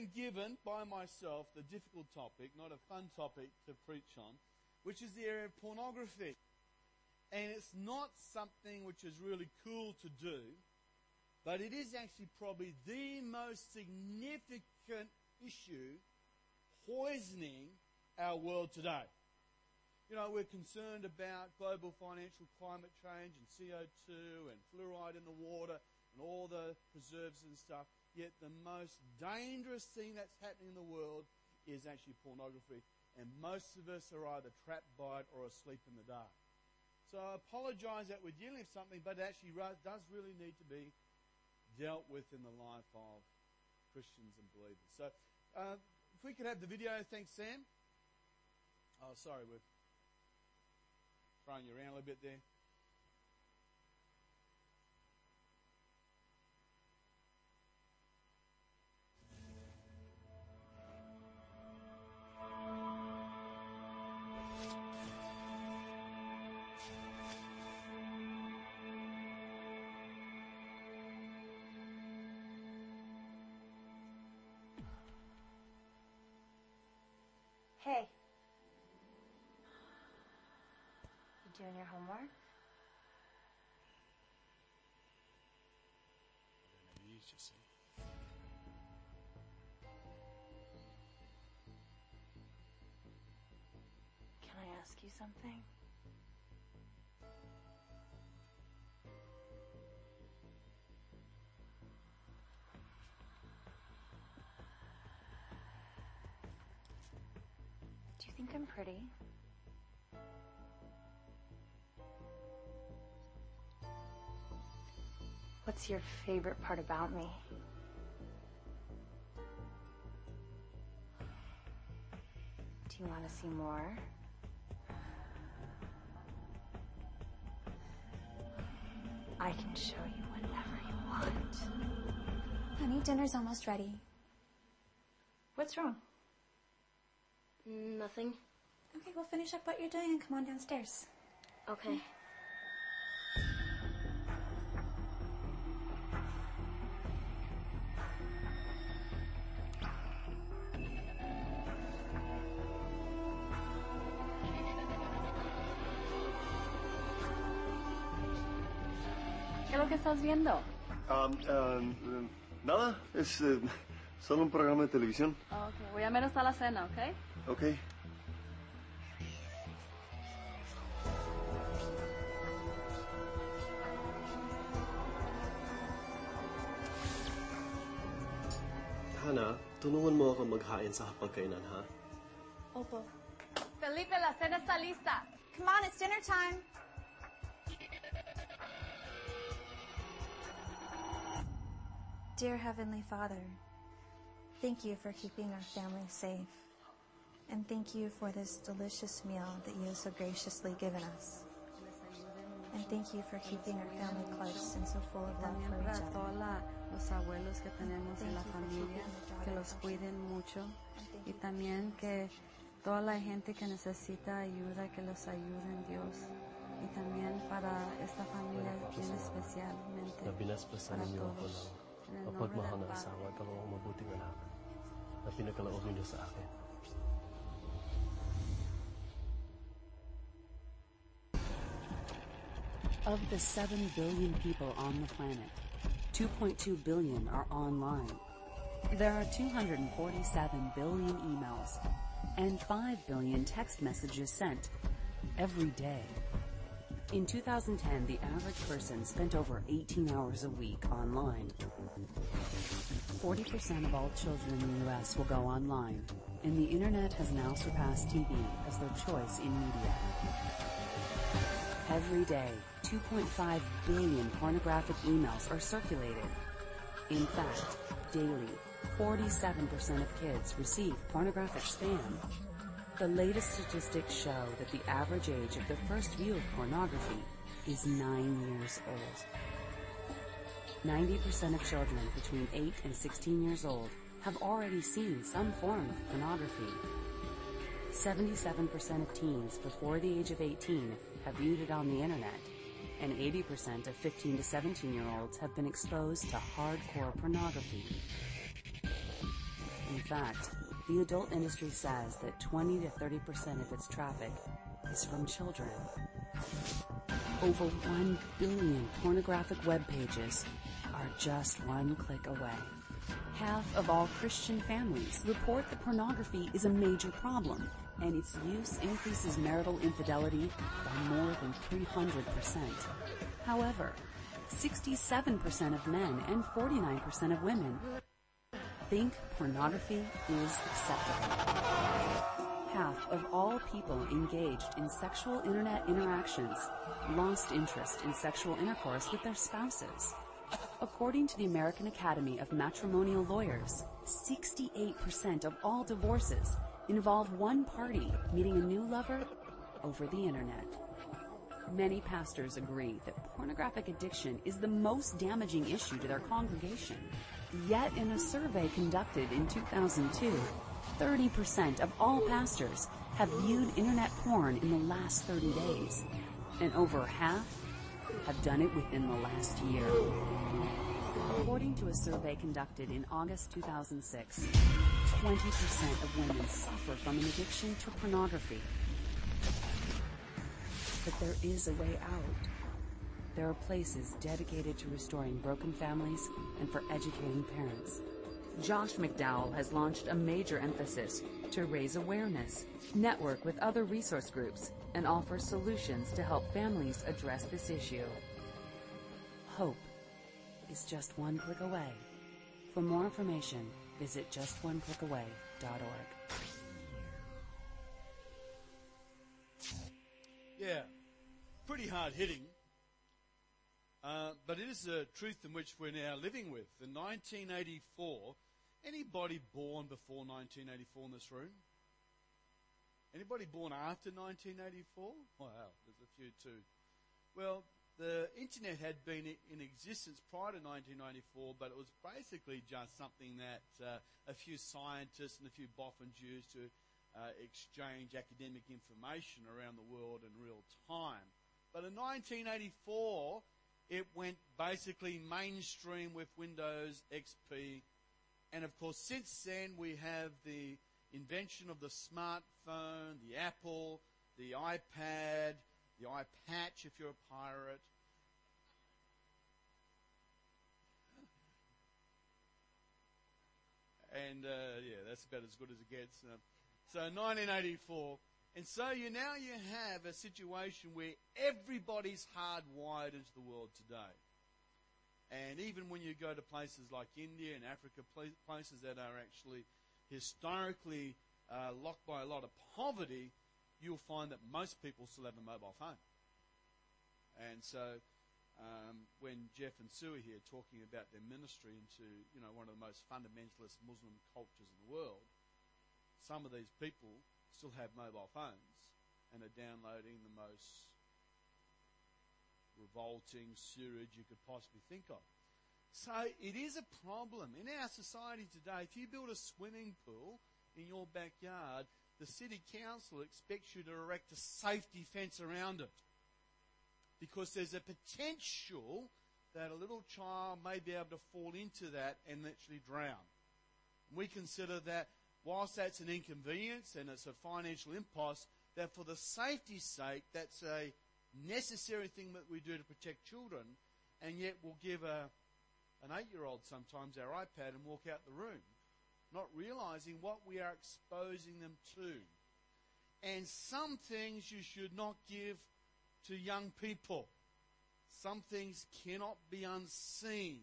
been given by myself the difficult topic, not a fun topic to preach on, which is the area of pornography. And it's not something which is really cool to do, but it is actually probably the most significant issue poisoning our world today. You know, we're concerned about global financial climate change and CO2 and fluoride in the water and all the preserves and stuff. Yet the most dangerous thing that's happening in the world is actually pornography. And most of us are either trapped by it or asleep in the dark. So I apologize that we're dealing with something, but it actually does really need to be dealt with in the life of Christians and believers. So uh, if we could have the video, thanks, Sam. Oh, sorry, we're throwing you around a little bit there. Hey. You doing your homework? you see. Can I ask you something? Think I'm pretty? What's your favorite part about me? Do you want to see more? I can show you whenever you want. Honey, dinner's almost ready. What's wrong? Nothing. Okay, well finish up what you're doing and come on downstairs. Okay. ¿Qué es lo que estás viendo? Um, um, nada, es eh, solo un programa de televisión. Ok, voy a menos a la cena, ¿ok? Ok. Hana, tulungan mo ako maghain sa hapagkainan, ha? Opo. Felipe, la cena está lista. Come on, it's dinner time. Dear Heavenly Father, thank you for keeping our family safe. And thank you for this delicious meal that you have so graciously given us. And thank you for keeping our family close and so full of love for each para other. todos los abuelos que tenemos en la familia, que los cuiden mucho y también que toda la gente que necesita ayuda, que los ayuden Dios. Y también para esta familia bien especialmente Na binaspasan para ninyo ako todos. ng En el nombre mapagmahal del na Padre, asawa at dalawang mabuting anak na pinagkaloob ninyo sa akin. Of the 7 billion people on the planet, 2.2 billion are online. There are 247 billion emails and 5 billion text messages sent every day. In 2010, the average person spent over 18 hours a week online. 40% of all children in the U.S. will go online, and the internet has now surpassed TV as their choice in media. Every day, 2.5 billion pornographic emails are circulated. In fact, daily, 47% of kids receive pornographic spam. The latest statistics show that the average age of the first view of pornography is 9 years old. 90% of children between 8 and 16 years old have already seen some form of pornography. 77% of teens before the age of 18 have viewed it on the internet, and 80% of 15 to 17 year olds have been exposed to hardcore pornography. In fact, the adult industry says that 20 to 30% of its traffic is from children. Over 1 billion pornographic web pages are just one click away. Half of all Christian families report that pornography is a major problem, and its use increases marital infidelity by more than 300%. However, 67% of men and 49% of women think pornography is acceptable. Half of all people engaged in sexual internet interactions lost interest in sexual intercourse with their spouses. According to the American Academy of Matrimonial Lawyers, 68% of all divorces involve one party meeting a new lover over the internet. Many pastors agree that pornographic addiction is the most damaging issue to their congregation. Yet in a survey conducted in 2002, 30% of all pastors have viewed internet porn in the last 30 days, and over half have done it within the last year. According to a survey conducted in August 2006, 20% of women suffer from an addiction to pornography. But there is a way out. There are places dedicated to restoring broken families and for educating parents. Josh McDowell has launched a major emphasis to raise awareness, network with other resource groups, and offer solutions to help families address this issue. Hope is just one click away. For more information, visit justonclickaway.org. Yeah, pretty hard hitting. Uh, but it is a truth in which we're now living with. In 1984, anybody born before 1984 in this room? Anybody born after 1984? Wow, there's a few too. Well, the internet had been in existence prior to 1994, but it was basically just something that uh, a few scientists and a few boffins used to uh, exchange academic information around the world in real time. But in 1984, it went basically mainstream with Windows XP. And of course, since then, we have the invention of the smartphone, the Apple, the iPad, the iPatch if you're a pirate. And uh, yeah, that's about as good as it gets. Uh, so 1984. And so you now you have a situation where everybody's hardwired into the world today. And even when you go to places like India and Africa, places that are actually historically uh, locked by a lot of poverty, you'll find that most people still have a mobile phone. And so um, when Jeff and Sue are here talking about their ministry into you know one of the most fundamentalist Muslim cultures in the world, some of these people still have mobile phones and are downloading the most revolting sewage you could possibly think of. So it is a problem in our society today. If you build a swimming pool in your backyard, the city council expects you to erect a safety fence around it. Because there's a potential that a little child may be able to fall into that and literally drown. We consider that whilst that's an inconvenience and it's a financial impost, that for the safety's sake, that's a necessary thing that we do to protect children, and yet we'll give a, an eight year old sometimes our iPad and walk out the room, not realizing what we are exposing them to. And some things you should not give to young people. Some things cannot be unseen.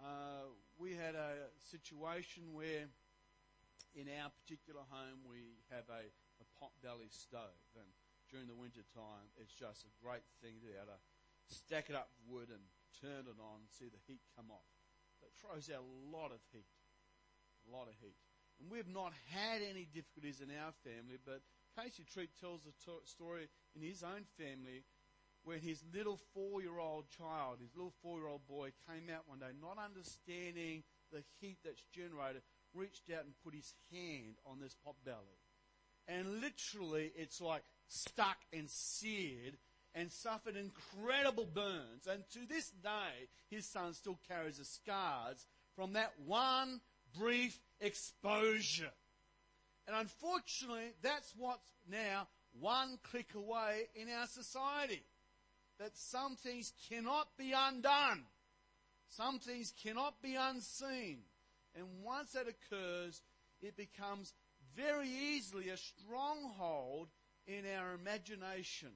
Uh, we had a situation where in our particular home, we have a, a pot belly stove, and during the winter time, it's just a great thing to be able to stack it up wood and turn it on, see the heat come off. It throws out a lot of heat, a lot of heat. And we've not had any difficulties in our family, but Casey Treat tells a to- story in his own family when his little four-year-old child, his little four-year-old boy, came out one day, not understanding the heat that's generated, reached out and put his hand on this pot belly. And literally, it's like stuck and seared and suffered incredible burns. And to this day, his son still carries the scars from that one brief exposure. And unfortunately, that's what's now one click away in our society. That some things cannot be undone. Some things cannot be unseen. And once that occurs, it becomes very easily a stronghold in our imagination.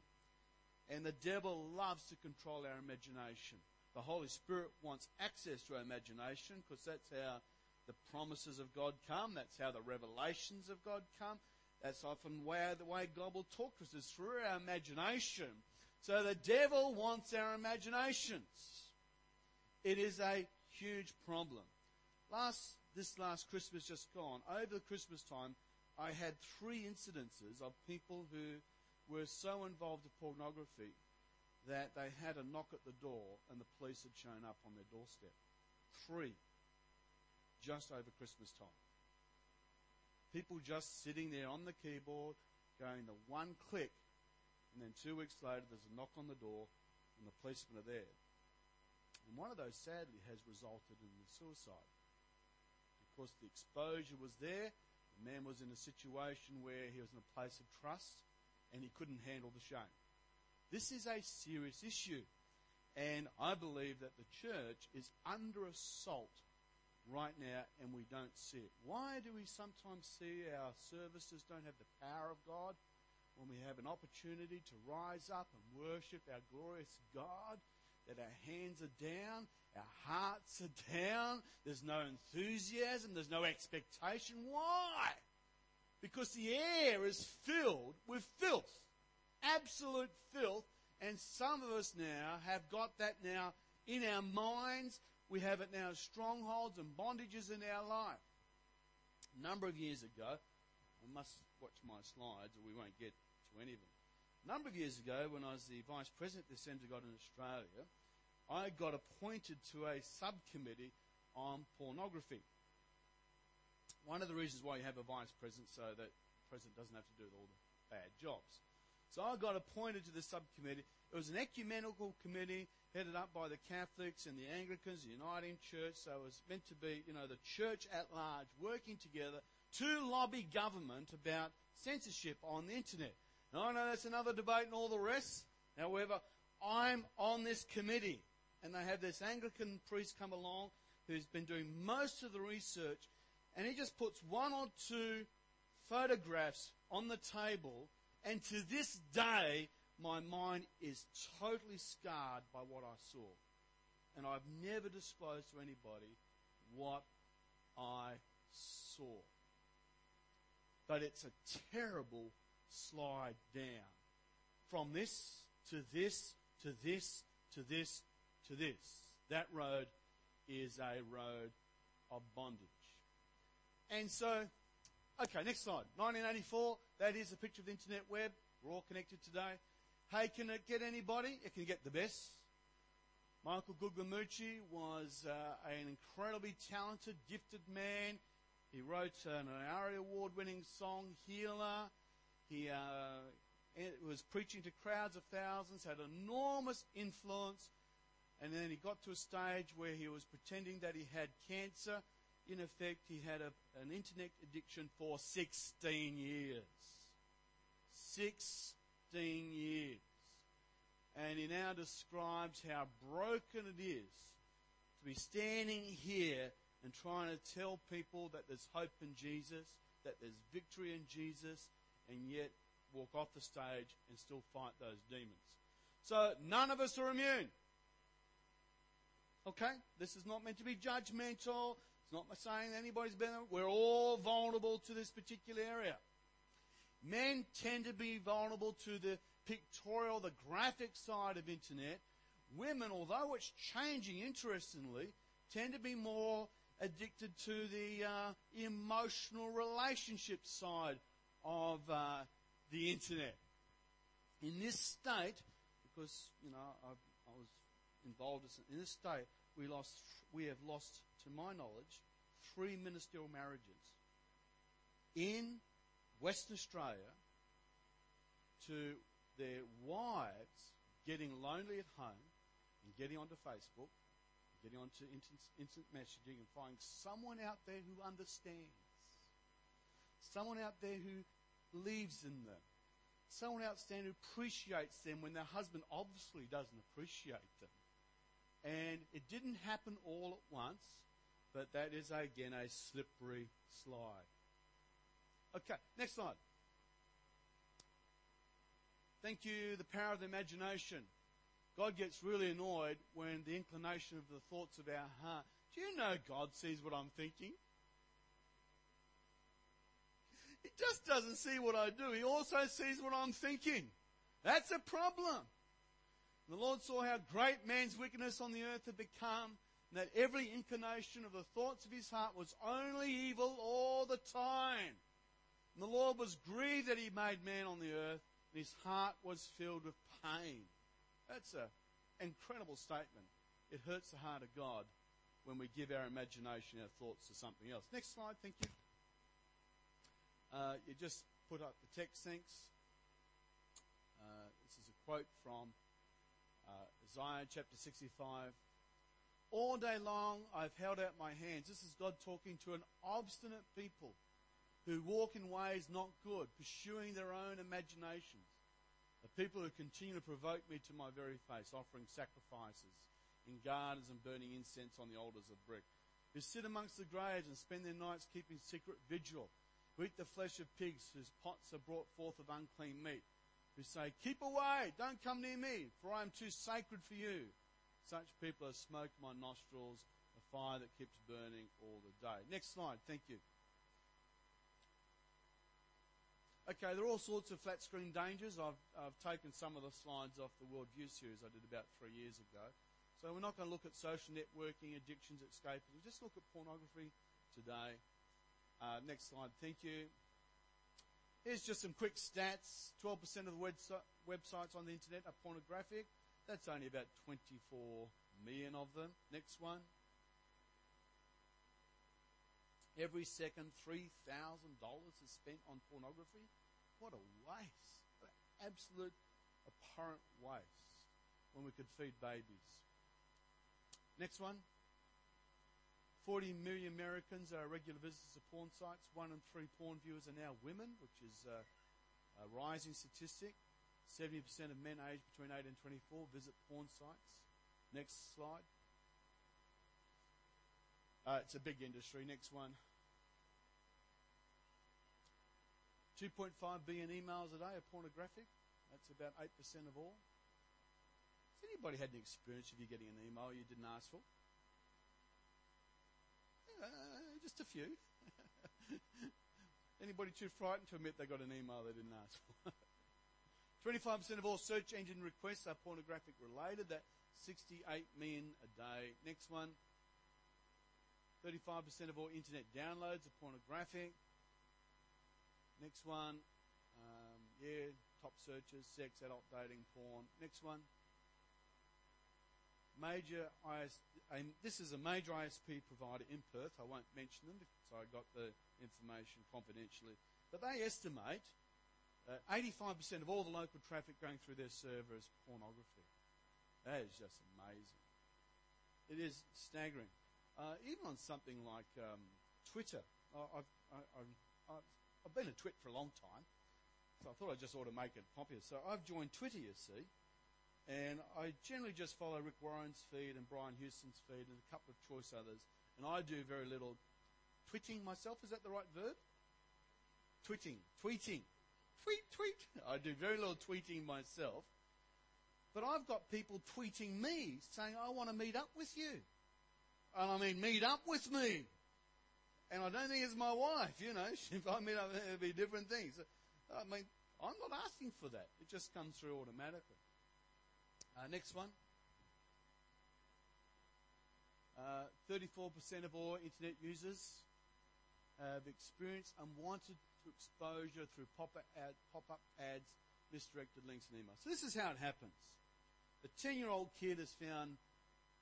And the devil loves to control our imagination. The Holy Spirit wants access to our imagination because that's how the promises of God come. That's how the revelations of God come. That's often where the way God will talk to us is through our imagination. So the devil wants our imaginations. It is a huge problem. Last this last Christmas just gone, over the Christmas time, I had three incidences of people who were so involved in pornography that they had a knock at the door and the police had shown up on their doorstep. Three. Just over Christmas time. People just sitting there on the keyboard, going the one click, and then two weeks later there's a knock on the door and the policemen are there. And one of those sadly has resulted in the suicide. Because the exposure was there, the man was in a situation where he was in a place of trust and he couldn't handle the shame. This is a serious issue. And I believe that the church is under assault right now and we don't see it. Why do we sometimes see our services don't have the power of God? When we have an opportunity to rise up and worship our glorious God, that our hands are down, our hearts are down, there's no enthusiasm, there's no expectation. Why? Because the air is filled with filth. Absolute filth. And some of us now have got that now in our minds we have it now as strongholds and bondages in our life. A number of years ago, I must watch my slides or we won't get to any of them. A number of years ago, when I was the Vice President of the Assembly of God in Australia, I got appointed to a subcommittee on pornography. One of the reasons why you have a Vice President so that the President doesn't have to do all the bad jobs. So I got appointed to the subcommittee. It was an ecumenical committee headed up by the Catholics and the Anglicans, the Uniting Church. So it was meant to be, you know, the church at large working together to lobby government about censorship on the internet. Now I know that's another debate and all the rest. However, I'm on this committee and they have this Anglican priest come along who's been doing most of the research and he just puts one or two photographs on the table and to this day my mind is totally scarred by what I saw. And I've never disclosed to anybody what I saw. But it's a terrible slide down. From this to this to this to this to this. That road is a road of bondage. And so, okay, next slide. 1984, that is a picture of the internet web. We're all connected today. Hey, can it get anybody? It can get the best. Michael Guglielmucci was uh, an incredibly talented, gifted man. He wrote an ARIA Award winning song, Healer. He uh, was preaching to crowds of thousands, had enormous influence, and then he got to a stage where he was pretending that he had cancer. In effect, he had a, an internet addiction for 16 years. 16 years. And he now describes how broken it is to be standing here and trying to tell people that there's hope in Jesus, that there's victory in Jesus, and yet walk off the stage and still fight those demons. So none of us are immune. Okay? This is not meant to be judgmental. It's not saying anybody's better. We're all vulnerable to this particular area. Men tend to be vulnerable to the pictorial, the graphic side of internet. Women, although it's changing interestingly, tend to be more addicted to the uh, emotional relationship side of uh, the internet. In this state, because you know I, I was involved in this state, we lost, we have lost, to my knowledge, three ministerial marriages in Western Australia to their wives getting lonely at home and getting onto Facebook, getting onto instant, messaging and finding someone out there who understands, someone out there who believes in them, someone out there who appreciates them when their husband obviously doesn't appreciate them. And it didn't happen all at once, but that is again a slippery slide. Okay, next slide. Thank you, the power of the imagination. God gets really annoyed when the inclination of the thoughts of our heart. Do you know God sees what I'm thinking? He just doesn't see what I do. He also sees what I'm thinking. That's a problem. The Lord saw how great man's wickedness on the earth had become, and that every inclination of the thoughts of his heart was only evil all the time. And the Lord was grieved that he made man on the earth, and his heart was filled with pain. That's an incredible statement. It hurts the heart of God when we give our imagination, our thoughts to something else. Next slide, thank you. Uh, you just put up the text, thanks. Uh, this is a quote from Isaiah chapter 65. All day long I've held out my hands. This is God talking to an obstinate people who walk in ways not good, pursuing their own imaginations. A people who continue to provoke me to my very face, offering sacrifices in gardens and burning incense on the altars of brick, who sit amongst the graves and spend their nights keeping secret vigil, who eat the flesh of pigs whose pots are brought forth of unclean meat, who say, Keep away, don't come near me, for I am too sacred for you. Such people are smoke in my nostrils, a fire that keeps burning all the day. Next slide, thank you. Okay, there are all sorts of flat screen dangers. I've, I've taken some of the slides off the World View series I did about three years ago. So we're not going to look at social networking, addictions, escapism. Just look at pornography today. Uh, next slide, thank you. Here's just some quick stats. 12% of the websites on the internet are pornographic. That's only about 24 million of them. Next one. Every second, $3,000 is spent on pornography. What a waste. What an absolute abhorrent waste when we could feed babies. Next one. 40 million Americans are regular visitors to porn sites. One in three porn viewers are now women, which is a, a rising statistic. 70% of men aged between 8 and 24 visit porn sites. Next slide. Uh, it's a big industry. Next one. 2.5 billion emails a day are pornographic. That's about 8% of all. Has anybody had an experience of you getting an email you didn't ask for? Uh, just a few. Anybody too frightened to admit they got an email they didn't ask for? 25% of all search engine requests are pornographic related. That's 68 million a day. Next one. 35% of all internet downloads are pornographic. Next one. Um, yeah, top searches, sex, adult dating, porn. Next one. Major IS, this is a major ISP provider in Perth. I won't mention them because I got the information confidentially. But they estimate uh, 85% of all the local traffic going through their server is pornography. That is just amazing. It is staggering. Uh, even on something like um, Twitter, I've, I, I've, I've been a twit for a long time, so I thought I just ought to make it popular. So I've joined Twitter, you see, and I generally just follow Rick Warren's feed and Brian Houston's feed and a couple of choice others, and I do very little twitting myself. Is that the right verb? Twitting, tweeting, tweet, tweet. I do very little tweeting myself, but I've got people tweeting me saying, "I want to meet up with you," and I mean meet up with me. And I don't think it's my wife, you know. If I meet up, it'll be different things. I mean, I'm not asking for that. It just comes through automatically. Uh, next one. Uh, 34% of all internet users have experienced unwanted exposure through pop-up, ad, pop-up ads, misdirected links and emails. So this is how it happens. A 10-year-old kid has found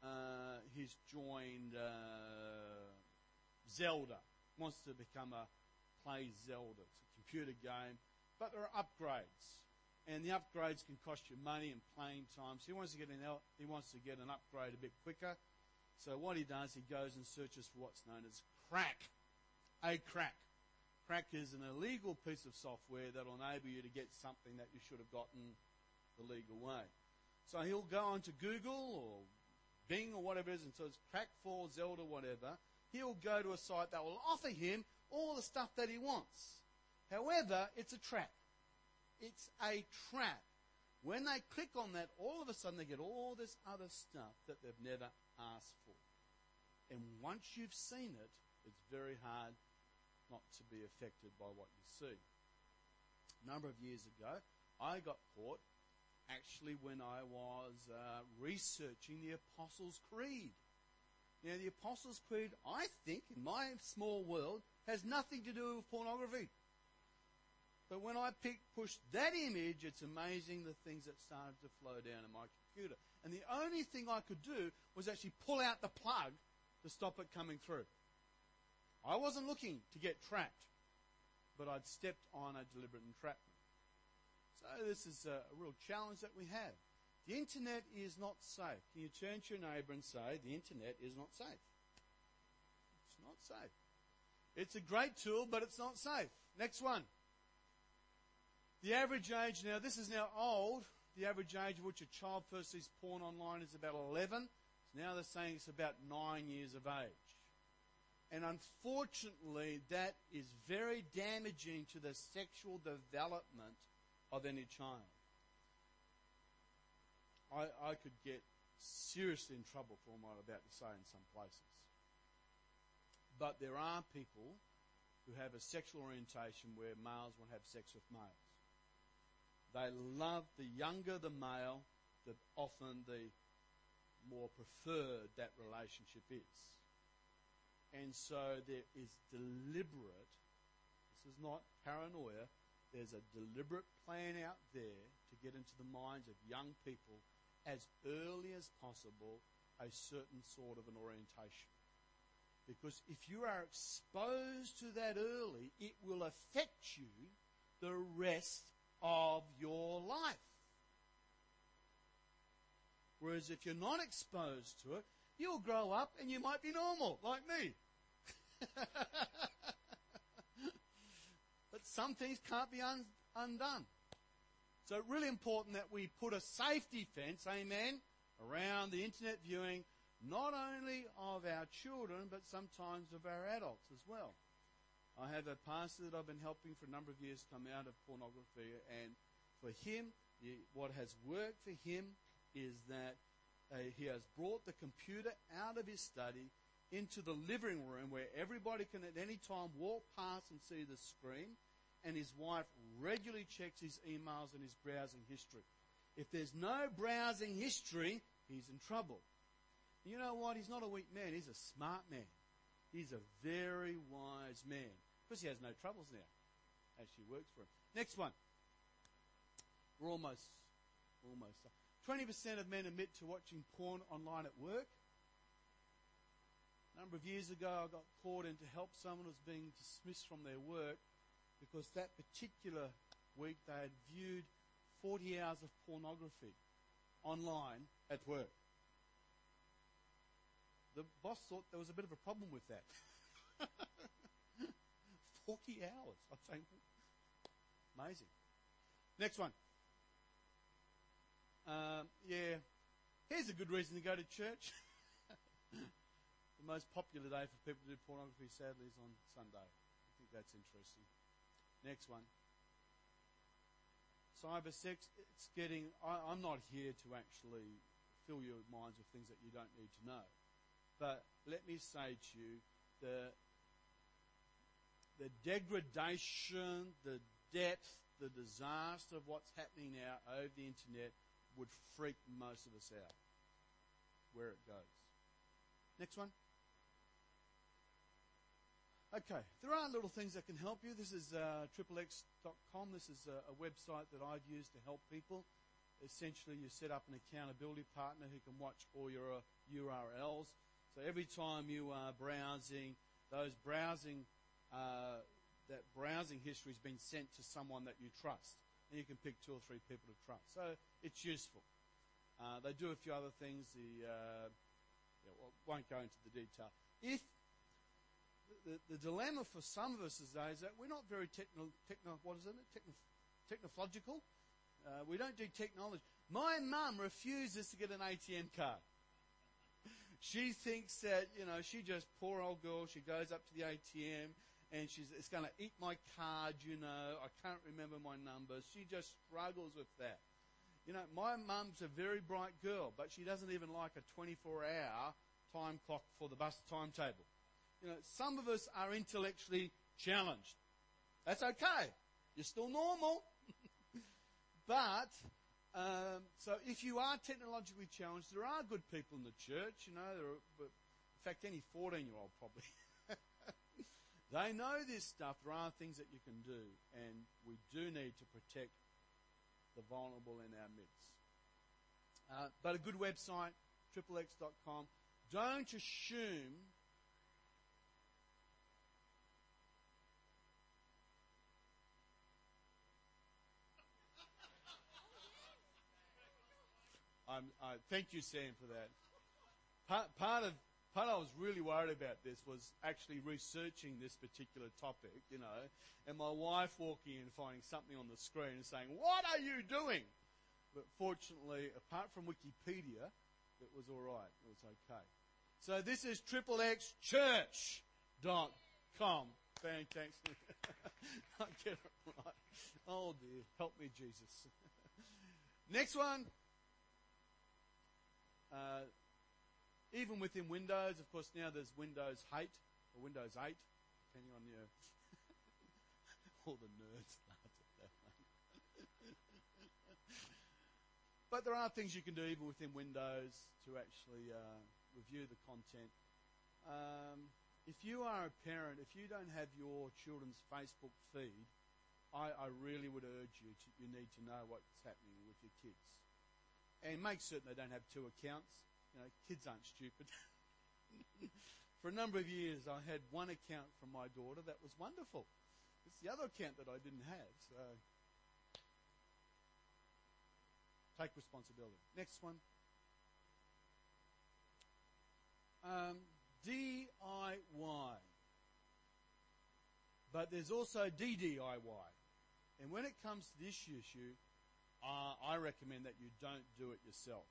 uh, he's joined uh, Zelda, wants to become a play Zelda. It's a computer game, but there are upgrades, and the upgrades can cost you money and playing time. So he wants to get an he wants to get an upgrade a bit quicker. So what he does, he goes and searches for what's known as crack. A crack. Crack is an illegal piece of software that will enable you to get something that you should have gotten the legal way. So he'll go onto Google or Bing or whatever it is and says crack for Zelda, whatever. He'll go to a site that will offer him all the stuff that he wants. However, it's a trap. It's a trap. When they click on that, all of a sudden they get all this other stuff that they've never asked for. And once you've seen it, it's very hard not to be affected by what you see. A number of years ago, I got caught actually when I was uh, researching the Apostles' Creed. Now, the Apostles' Creed, I think, in my small world, has nothing to do with pornography. But when I pick, pushed that image, it's amazing the things that started to flow down in my computer. And the only thing I could do was actually pull out the plug to stop it coming through. I wasn't looking to get trapped, but I'd stepped on a deliberate entrapment. So this is a, real challenge that we have. The internet is not safe. Can you turn to your neighbour and say, the internet is not safe? It's not safe. It's a great tool, but it's not safe. Next one. The average age, now this is now old, the average age of which a child first sees porn online is about 11. So now they're saying it's about 9 years of age. And unfortunately, that is very damaging to the sexual development of any child. I, I could get seriously in trouble for what I'm about to say in some places. But there are people who have a sexual orientation where males want to have sex with males. They love the younger the male, the often the more preferred that relationship is. And so there is deliberate, this is not paranoia, there's a deliberate plan out there to get into the minds of young people as early as possible a certain sort of an orientation. Because if you are exposed to that early, it will affect you the rest of your life. Whereas if you're not exposed to it, you'll grow up and you might be normal, like me. but some things can't be un- undone. So it's really important that we put a safety fence, amen, around the internet viewing, not only of our children, but sometimes of our adults as well. I have a pastor that I've been helping for a number of years come out of pornography, and for him, what has worked for him is that uh, he has brought the computer out of his study into the living room where everybody can at any time walk past and see the screen, and his wife regularly checks his emails and his browsing history. If there's no browsing history, he's in trouble. You know what? He's not a weak man, he's a smart man. He's a very wise man. Because he has no troubles now. As she works for him. Next one. We're almost, almost. 20% of men admit to watching porn online at work. A number of years ago, I got called in to help someone who was being dismissed from their work because that particular week they had viewed 40 hours of pornography online at work. The boss thought there was a bit of a problem with that. 40 hours. I'm saying, amazing. Next one. Um, yeah, here's a good reason to go to church. the most popular day for people to do pornography, sadly, is on Sunday. I think that's interesting. Next one. Cyber sex, it's getting. I, I'm not here to actually fill your minds with things that you don't need to know. But let me say to you, the the degradation, the depth, the disaster of what's happening now over the internet would freak most of us out where it goes. Next one. Okay, there are little things that can help you. This is uh, xxx.com. This is a, a website that I've used to help people. Essentially, you set up an accountability partner who can watch all your uh, URLs. So every time you are browsing, those browsing uh, that browsing history has been sent to someone that you trust. And you can pick two or three people to trust. So it's useful. Uh, they do a few other things. The, uh, yeah, well, won't go into the detail. If the, the dilemma for some of us today is that we're not very techno, techno what is it, techno, technological. Uh, we don't do technology. My mum refuses to get an ATM card. She thinks that, you know, she just, poor old girl, she goes up to the ATM and she's, it's going to eat my card, you know, I can't remember my numbers. She just struggles with that. You know, my mum's a very bright girl, but she doesn't even like a 24 hour time clock for the bus timetable. You know, some of us are intellectually challenged. That's okay. You're still normal. but, um, so if you are technologically challenged, there are good people in the church, you know, are, in fact, any 14 year old probably. they know this stuff. There are things that you can do, and we do need to protect the vulnerable in our midst. Uh, but a good website, tripplex.com. Don't assume I thank you, Sam, for that. Part, part of part I was really worried about this was actually researching this particular topic, you know, and my wife walking in finding something on the screen and saying, "What are you doing?" But fortunately, apart from Wikipedia, it was all right. It was okay. So this is triplexchurch.com. Fantastic. I get it right. Oh dear. Help me, Jesus. Next one. Uh, even within Windows, of course, now there's Windows 8 or Windows 8, depending on your. all the nerds laugh at that one. but there are things you can do even within Windows to actually uh, review the content. Um, if you are a parent, if you don't have your children's Facebook feed, I, I really would urge you to, you need to know what's happening with your kids and make certain they don't have two accounts. You know, kids aren't stupid. For a number of years, I had one account from my daughter that was wonderful. It's the other account that I didn't have. So take responsibility. Next one. Um, DIY. But there's also DDIY. And when it comes to this issue, uh, I recommend that you don't do it yourself.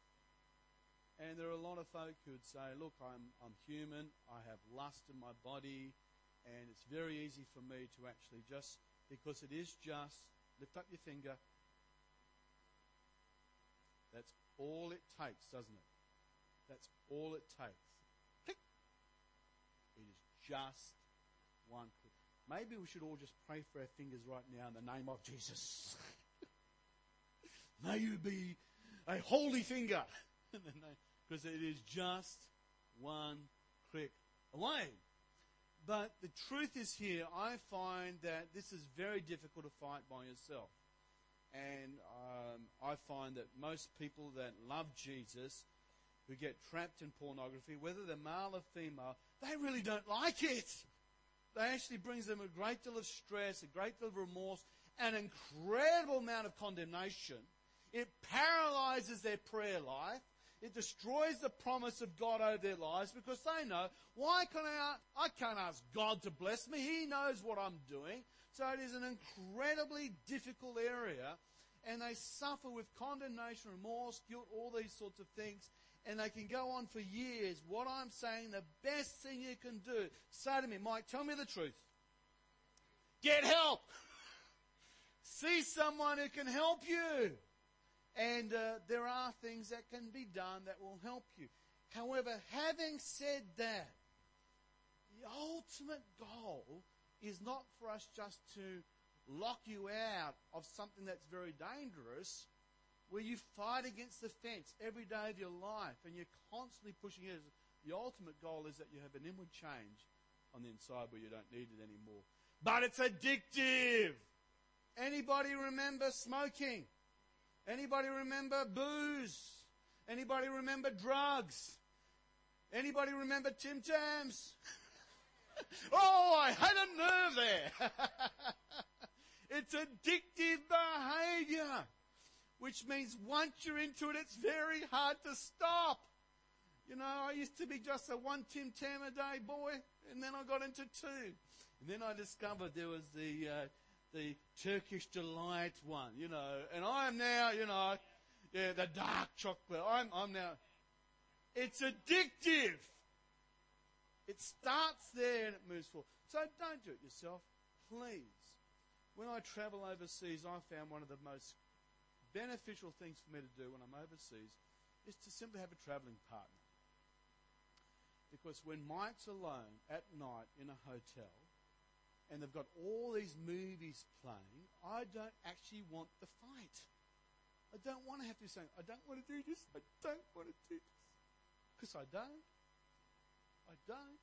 And there are a lot of folk who would say, look, I'm, I'm human, I have lust in my body, and it's very easy for me to actually just, because it is just, lift up your finger. That's all it takes, doesn't it? That's all it takes. Click. It is just one click. Maybe we should all just pray for our fingers right now in the name of Jesus. May you be a holy finger. Because it is just one click away. But the truth is here, I find that this is very difficult to fight by yourself. And um, I find that most people that love Jesus, who get trapped in pornography, whether they're male or female, they really don't like it. They actually brings them a great deal of stress, a great deal of remorse, an incredible amount of condemnation. It paralyzes their prayer life. It destroys the promise of God over their lives because they know, why can I, I can't ask God to bless me. He knows what I'm doing. So it is an incredibly difficult area and they suffer with condemnation, remorse, guilt, all these sorts of things. And they can go on for years. What I'm saying, the best thing you can do, say to me, Mike, tell me the truth. Get help! See someone who can help you. And uh, there are things that can be done that will help you. However, having said that, the ultimate goal is not for us just to lock you out of something that's very dangerous, where you fight against the fence every day of your life and you're constantly pushing it. The ultimate goal is that you have an inward change on the inside where you don't need it anymore. But it's addictive. Anybody remember smoking? Anybody remember booze? Anybody remember drugs? Anybody remember Tim Tams? oh, I had a nerve there. it's addictive behavior, which means once you're into it, it's very hard to stop. You know, I used to be just a one Tim Tam a day boy, and then I got into two. And then I discovered there was the, uh, the Turkish delight one, you know, and I am now, you know, yeah, the dark chocolate. I'm, I'm now, it's addictive. It starts there and it moves forward. So don't do it yourself, please. When I travel overseas, I found one of the most beneficial things for me to do when I'm overseas is to simply have a traveling partner. Because when Mike's alone at night in a hotel and they've got all these movies playing, I don't actually want the fight. I don't want to have to say, I don't want to do this, I don't want to do this. Because I don't. I don't.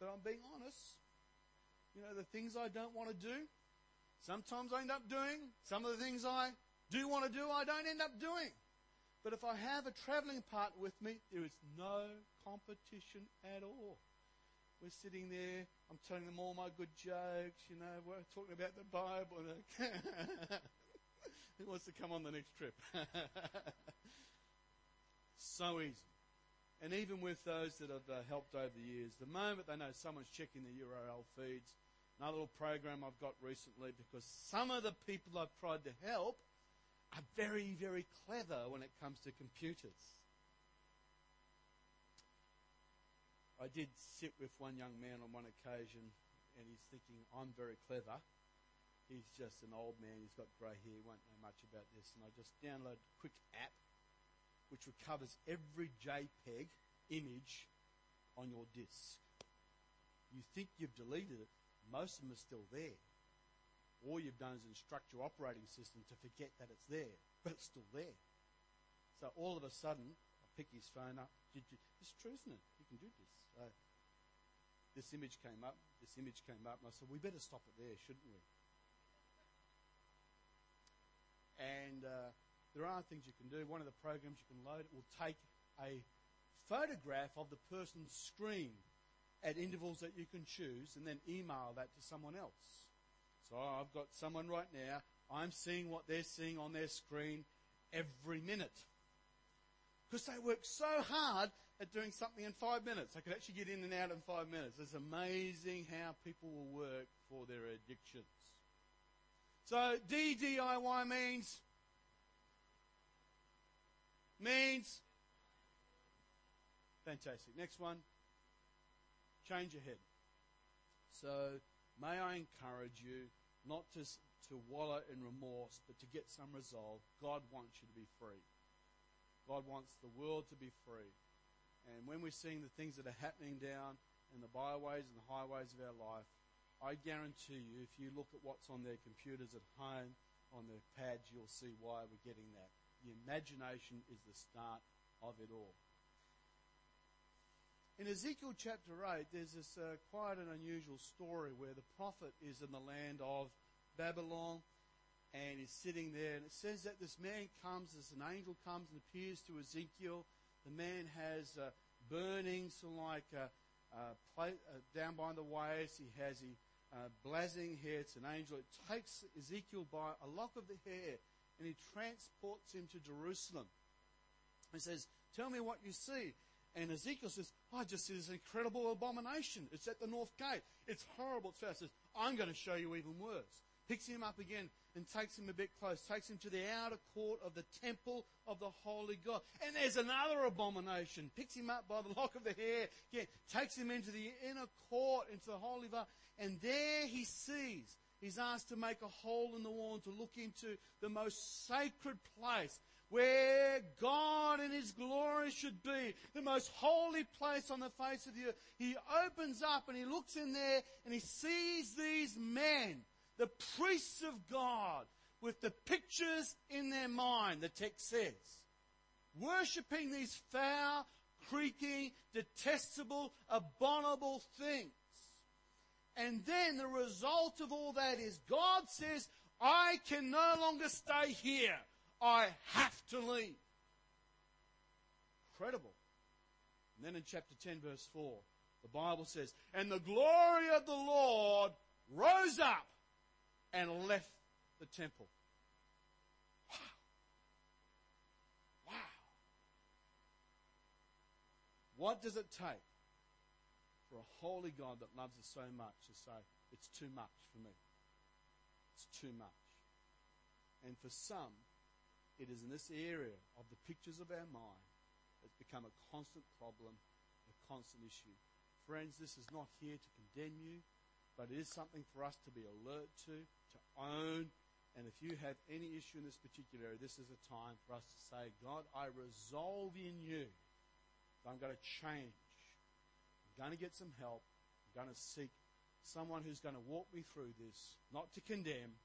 But I'm being honest. You know, the things I don't want to do, sometimes I end up doing. Some of the things I do want to do, I don't end up doing. But if I have a traveling partner with me, there is no competition at all. We're sitting there, I'm telling them all my good jokes, you know, we're talking about the Bible. Who wants to come on the next trip? so easy. And even with those that have uh, helped over the years, the moment they know someone's checking the URL feeds, another little program I've got recently, because some of the people I've tried to help are very, very clever when it comes to computers. I did sit with one young man on one occasion, and he's thinking, I'm very clever. He's just an old man, he's got grey hair, He won't know much about this. And I just downloaded a quick app which recovers every JPEG image on your disk. You think you've deleted it, most of them are still there. All you've done is instruct your operating system to forget that it's there, but it's still there. So all of a sudden, I pick his phone up. It's true, isn't it? You can do this. Uh, this image came up, this image came up, and I said, we better stop it there, shouldn't we? And uh, there are things you can do. One of the programs you can load it will take a photograph of the person's screen at intervals that you can choose and then email that to someone else. So I've got someone right now, I'm seeing what they're seeing on their screen every minute. Because they work so hard at doing something in five minutes. I could actually get in and out in five minutes. It's amazing how people will work for their addictions. So DDIY means means fantastic. Next one. Change your head. So may I encourage you not to, to wallow in remorse, but to get some resolve. God wants you to be free. God wants the world to be free. And when we're seeing the things that are happening down in the byways and the highways of our life, I guarantee you, if you look at what's on their computers at home, on their pads, you'll see why we're getting that. The imagination is the start of it all. In Ezekiel chapter 8, there's this uh, quite an unusual story where the prophet is in the land of Babylon and he's sitting there. And it says that this man comes, as an angel comes and appears to Ezekiel. The man has uh, burning, so like uh, uh, uh, down by the waist. He has a uh, blazing hair. It's an angel. It takes Ezekiel by a lock of the hair and he transports him to Jerusalem. He says, Tell me what you see. And Ezekiel says, I just see this incredible abomination. It's at the north gate. It's horrible. It's fast. Says, I'm going to show you even worse. Picks him up again and takes him a bit close. Takes him to the outer court of the temple of the holy God. And there's another abomination. Picks him up by the lock of the hair. Again, takes him into the inner court, into the holy God. And there he sees. He's asked to make a hole in the wall to look into the most sacred place where God in His glory should be, the most holy place on the face of the earth. He opens up and He looks in there and He sees these men, the priests of God, with the pictures in their mind, the text says, worshipping these foul, creaking, detestable, abominable things. And then the result of all that is God says, I can no longer stay here. I have to leave. Incredible. And then in chapter 10, verse 4, the Bible says, And the glory of the Lord rose up and left the temple. Wow. Wow. What does it take for a holy God that loves us so much to say, it's too much for me? It's too much. And for some, it is in this area of the pictures of our mind that's become a constant problem, a constant issue. Friends, this is not here to condemn you, but it is something for us to be alert to, to own. And if you have any issue in this particular area, this is a time for us to say, God, I resolve in you that I'm going to change. I'm going to get some help. I'm going to seek someone who's going to walk me through this, not to condemn,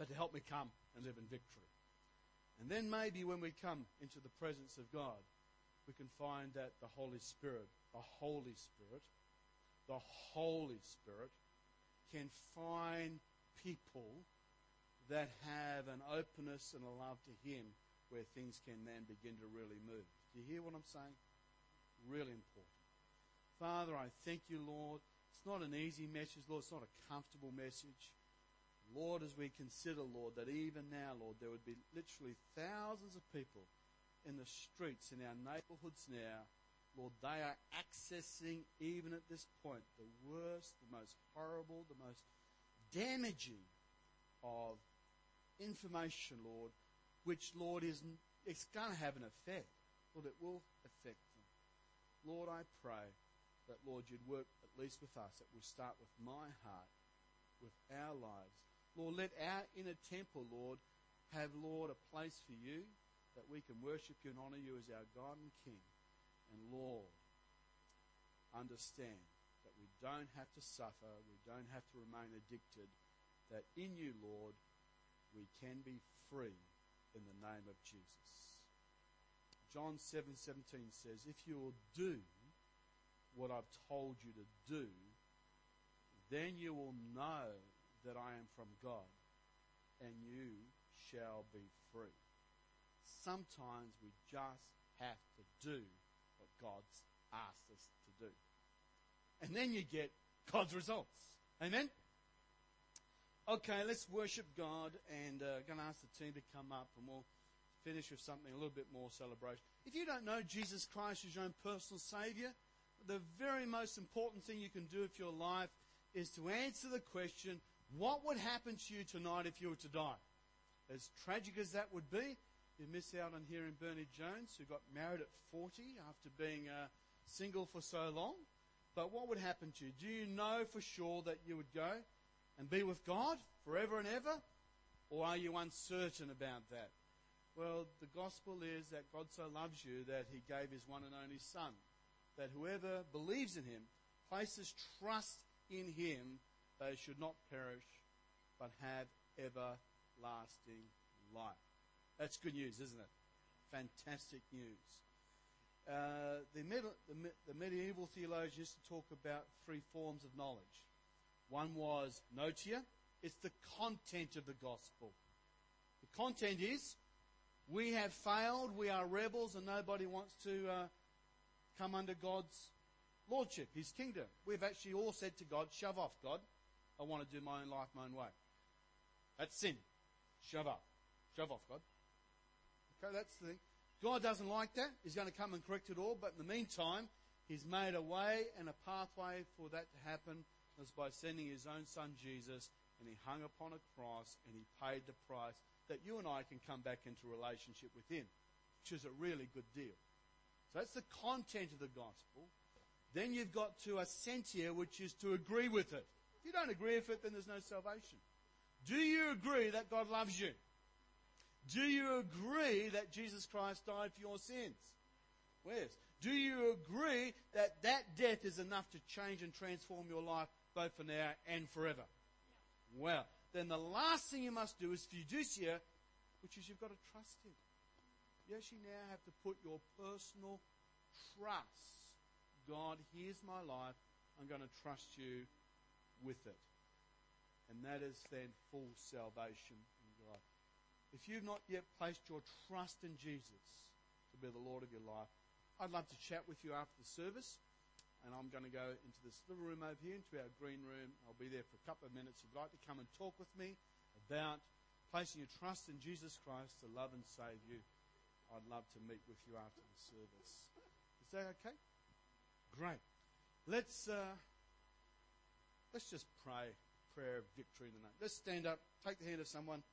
but to help me come and live in victory. And then maybe when we come into the presence of God, we can find that the Holy Spirit, the Holy Spirit, the Holy Spirit can find people that have an openness and a love to Him where things can then begin to really move. Do you hear what I'm saying? Really important. Father, I thank you, Lord. It's not an easy message, Lord. It's not a comfortable message. Lord, as we consider, Lord, that even now, Lord, there would be literally thousands of people in the streets in our neighborhoods now, Lord, they are accessing, even at this point, the worst, the most horrible, the most damaging of information, Lord, which, Lord, is it's going to have an effect. Lord, it will affect them. Lord, I pray that, Lord, you'd work at least with us, that we start with my heart, with our lives. Lord, let our inner temple, Lord, have, Lord, a place for you that we can worship you and honor you as our God and King. And Lord, understand that we don't have to suffer, we don't have to remain addicted, that in you, Lord, we can be free in the name of Jesus. John 7:17 says, "If you will do what I've told you to do, then you will know that I am from God, and you shall be free." sometimes we just have to do God's asked us to do. And then you get God's results. Amen? Okay, let's worship God and uh, going to ask the team to come up and we'll finish with something a little bit more celebration. If you don't know Jesus Christ as your own personal Savior, the very most important thing you can do with your life is to answer the question, what would happen to you tonight if you were to die? As tragic as that would be, you miss out on hearing Bernie Jones, who got married at 40 after being uh, single for so long. But what would happen to you? Do you know for sure that you would go and be with God forever and ever? Or are you uncertain about that? Well, the gospel is that God so loves you that he gave his one and only Son. That whoever believes in him, places trust in him, they should not perish, but have everlasting life. That's good news, isn't it? Fantastic news. Uh, the, med- the, the, medieval theologians used to talk about three forms of knowledge. One was notitia, it's the content of the gospel. The content is we have failed, we are rebels, and nobody wants to uh, come under God's lordship, his kingdom. We've actually all said to God, shove off, God. I want to do my own life, my own way. That's sin. Shove up. Shove off, God. Okay, that's the thing. God doesn't like that. He's going to come and correct it all. But in the meantime, He's made a way and a pathway for that to happen was by sending His own Son Jesus, and He hung upon a cross and He paid the price that you and I can come back into relationship with Him, which is a really good deal. So that's the content of the gospel. Then you've got to assentia, which is to agree with it. If you don't agree with it, then there's no salvation. Do you agree that God loves you? Do you agree that Jesus Christ died for your sins? Where's? Do you agree that that death is enough to change and transform your life both for now and forever? Well, then the last thing you must do is fiducia, which is you've got to trust Him. You actually now have to put your personal trust. God, here's my life. I'm going to trust you with it. And that is then full salvation if you've not yet placed your trust in Jesus to be the Lord of your life, I'd love to chat with you after the service. And I'm going to go into this little room over here, into our green room. I'll be there for a couple of minutes. If you'd like to come and talk with me about placing your trust in Jesus Christ to love and save you, I'd love to meet with you after the service. Is that okay? Great. Let's uh, let's just pray prayer of victory in the name. Let's stand up, take the hand of someone.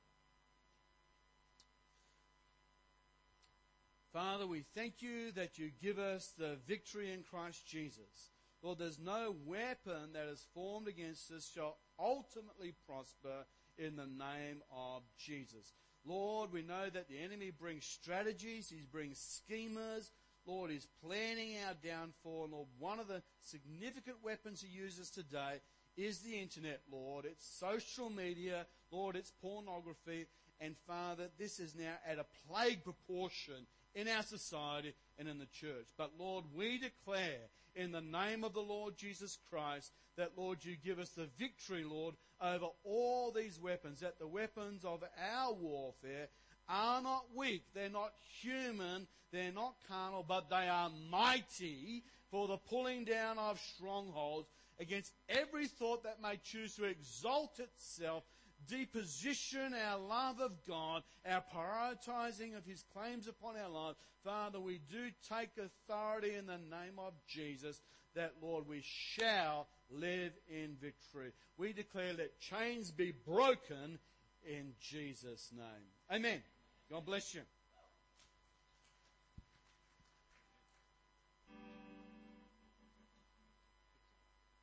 Father, we thank you that you give us the victory in Christ Jesus. Lord, there's no weapon that is formed against us shall ultimately prosper in the name of Jesus. Lord, we know that the enemy brings strategies, he brings schemers. Lord, he's planning our downfall. Lord, one of the significant weapons he uses today is the internet, Lord. It's social media. Lord, it's pornography. And Father, this is now at a plague proportion in our society and in the church. But Lord, we declare in the name of the Lord Jesus Christ that, Lord, you give us the victory, Lord, over all these weapons, that the weapons of our warfare are not weak, they're not human, they're not carnal, but they are mighty for the pulling down of strongholds against every thought that may choose to exalt itself deposition our love of God, our prioritizing of His claims upon our lives. Father, we do take authority in the name of Jesus that, Lord, we shall live in victory. We declare that chains be broken in Jesus' name. Amen. God bless you.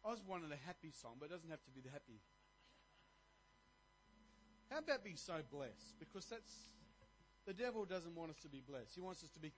I was wanting a happy song, but it doesn't have to be the happy how about being so blessed? Because that's the devil doesn't want us to be blessed. He wants us to be